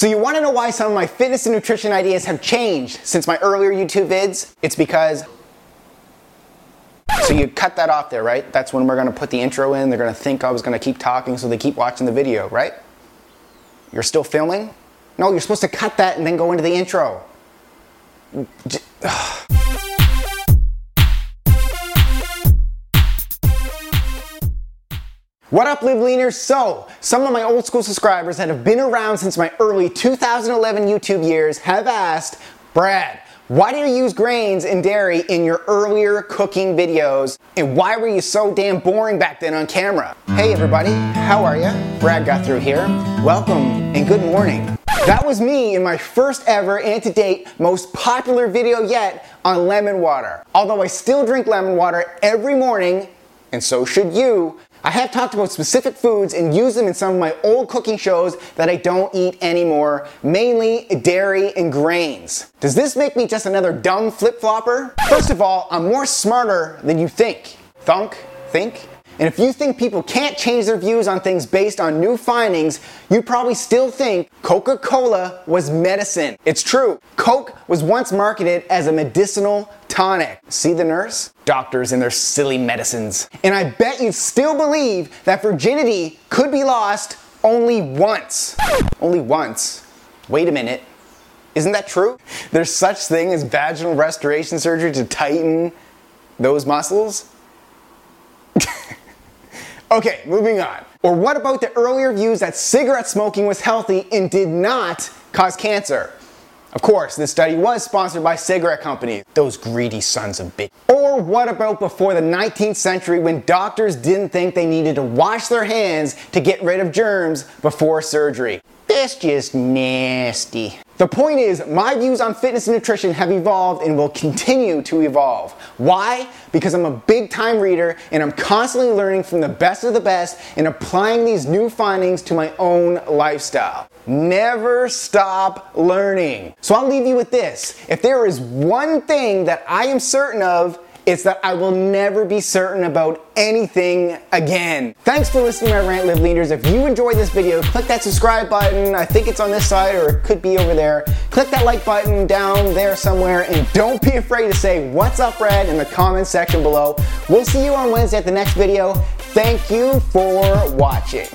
So you wanna know why some of my fitness and nutrition ideas have changed since my earlier YouTube vids? It's because so you cut that off there, right? That's when we're gonna put the intro in. They're gonna think I was gonna keep talking, so they keep watching the video, right? You're still filming? No, you're supposed to cut that and then go into the intro. What up, Live Leaners? So, some of my old school subscribers that have been around since my early 2011 YouTube years have asked, Brad, why do you use grains and dairy in your earlier cooking videos? And why were you so damn boring back then on camera? Hey everybody, how are ya? Brad Gouthro here. Welcome and good morning. That was me in my first ever and to date most popular video yet on lemon water. Although I still drink lemon water every morning, and so should you, I have talked about specific foods and used them in some of my old cooking shows that I don't eat anymore, mainly dairy and grains. Does this make me just another dumb flip-flopper? First of all, I'm more smarter than you think. Thunk? Think? And if you think people can't change their views on things based on new findings, you probably still think Coca Cola was medicine. It's true. Coke was once marketed as a medicinal tonic. See the nurse? Doctors and their silly medicines. And I bet you still believe that virginity could be lost only once. Only once. Wait a minute. Isn't that true? There's such thing as vaginal restoration surgery to tighten those muscles? Okay, moving on. Or what about the earlier views that cigarette smoking was healthy and did not cause cancer? Of course, this study was sponsored by cigarette companies, those greedy sons of bitch. Or what about before the 19th century when doctors didn't think they needed to wash their hands to get rid of germs before surgery? That's just nasty. The point is, my views on fitness and nutrition have evolved and will continue to evolve. Why? Because I'm a big time reader and I'm constantly learning from the best of the best and applying these new findings to my own lifestyle. Never stop learning. So I'll leave you with this. If there is one thing that I am certain of, it's that I will never be certain about anything again. Thanks for listening to my rant, Live Leaners. If you enjoyed this video, click that subscribe button. I think it's on this side or it could be over there. Click that like button down there somewhere and don't be afraid to say what's up, Red, in the comments section below. We'll see you on Wednesday at the next video. Thank you for watching.